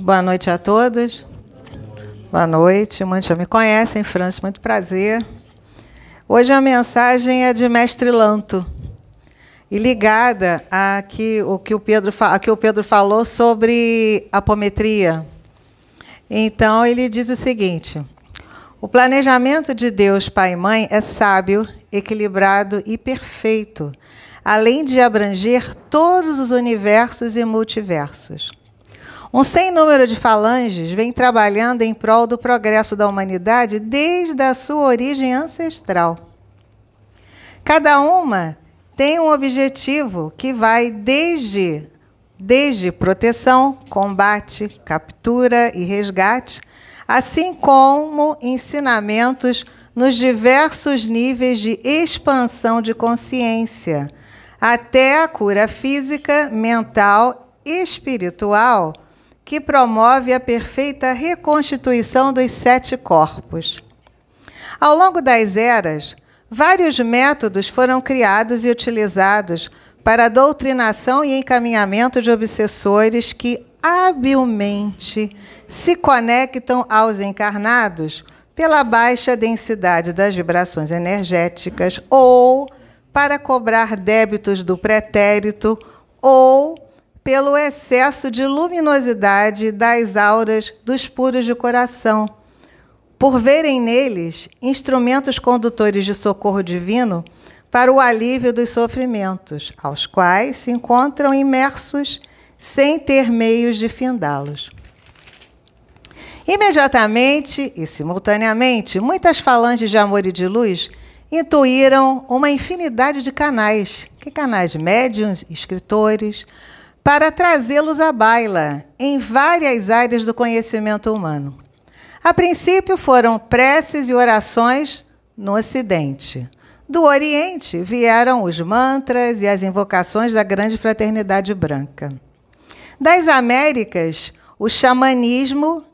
Boa noite a todos. Boa noite. Muitos já me conhecem, Francis, muito prazer. Hoje a mensagem é de Mestre Lanto e ligada a que, o, que o Pedro, a que o Pedro falou sobre apometria. Então, ele diz o seguinte: o planejamento de Deus, Pai e Mãe, é sábio, equilibrado e perfeito, além de abranger todos os universos e multiversos. Um sem número de falanges vem trabalhando em prol do progresso da humanidade desde a sua origem ancestral. Cada uma tem um objetivo que vai desde, desde proteção, combate, captura e resgate assim como ensinamentos nos diversos níveis de expansão de consciência, até a cura física, mental e espiritual, que promove a perfeita reconstituição dos sete corpos. Ao longo das eras, vários métodos foram criados e utilizados para a doutrinação e encaminhamento de obsessores que habilmente se conectam aos encarnados pela baixa densidade das vibrações energéticas ou para cobrar débitos do pretérito ou pelo excesso de luminosidade das auras dos puros de coração, por verem neles instrumentos condutores de socorro divino para o alívio dos sofrimentos, aos quais se encontram imersos sem ter meios de findá-los. Imediatamente e simultaneamente, muitas falanges de amor e de luz intuíram uma infinidade de canais, que canais? Médiums, escritores, para trazê-los à baila em várias áreas do conhecimento humano. A princípio foram preces e orações no Ocidente. Do Oriente vieram os mantras e as invocações da grande fraternidade branca. Das Américas, o xamanismo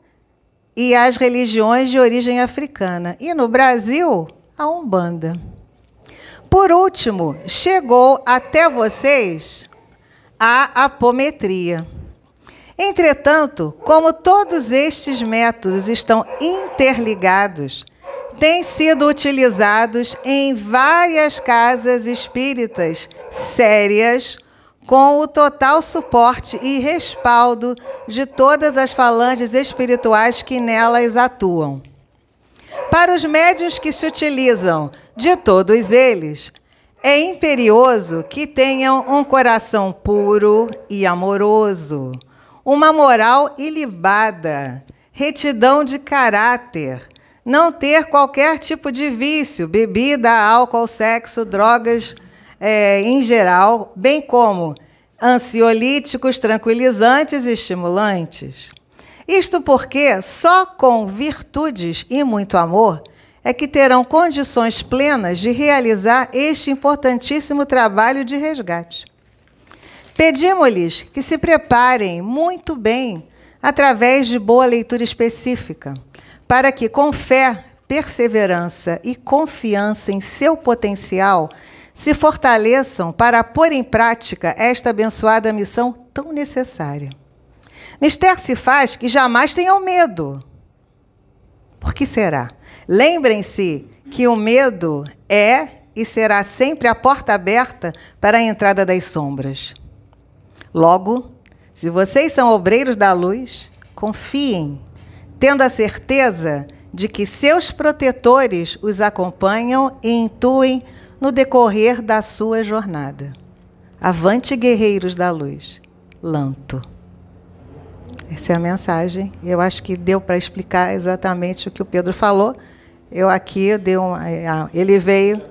e as religiões de origem africana. E no Brasil, a Umbanda. Por último, chegou até vocês a apometria. Entretanto, como todos estes métodos estão interligados, têm sido utilizados em várias casas espíritas sérias com o total suporte e respaldo de todas as falanges espirituais que nelas atuam. Para os médios que se utilizam de todos eles, é imperioso que tenham um coração puro e amoroso, uma moral ilibada, retidão de caráter, não ter qualquer tipo de vício, bebida, álcool, sexo, drogas é, em geral, bem como ansiolíticos, tranquilizantes e estimulantes. Isto porque só com virtudes e muito amor é que terão condições plenas de realizar este importantíssimo trabalho de resgate. Pedimos-lhes que se preparem muito bem através de boa leitura específica, para que, com fé, perseverança e confiança em seu potencial, se fortaleçam para pôr em prática esta abençoada missão tão necessária. Mister se faz que jamais tenham medo. Por que será? Lembrem-se que o medo é e será sempre a porta aberta para a entrada das sombras. Logo, se vocês são obreiros da luz, confiem, tendo a certeza de que seus protetores os acompanham e intuem no decorrer da sua jornada. Avante, guerreiros da luz. Lanto. Essa é a mensagem. Eu acho que deu para explicar exatamente o que o Pedro falou. Eu aqui deu um, é, ele veio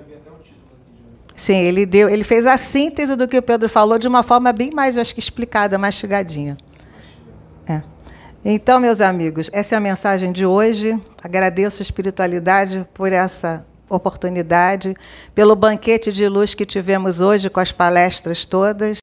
Sim, ele deu, ele fez a síntese do que o Pedro falou de uma forma bem mais, acho que explicada, mastigadinha. É. Então, meus amigos, essa é a mensagem de hoje. Agradeço a espiritualidade por essa oportunidade, pelo banquete de luz que tivemos hoje com as palestras todas.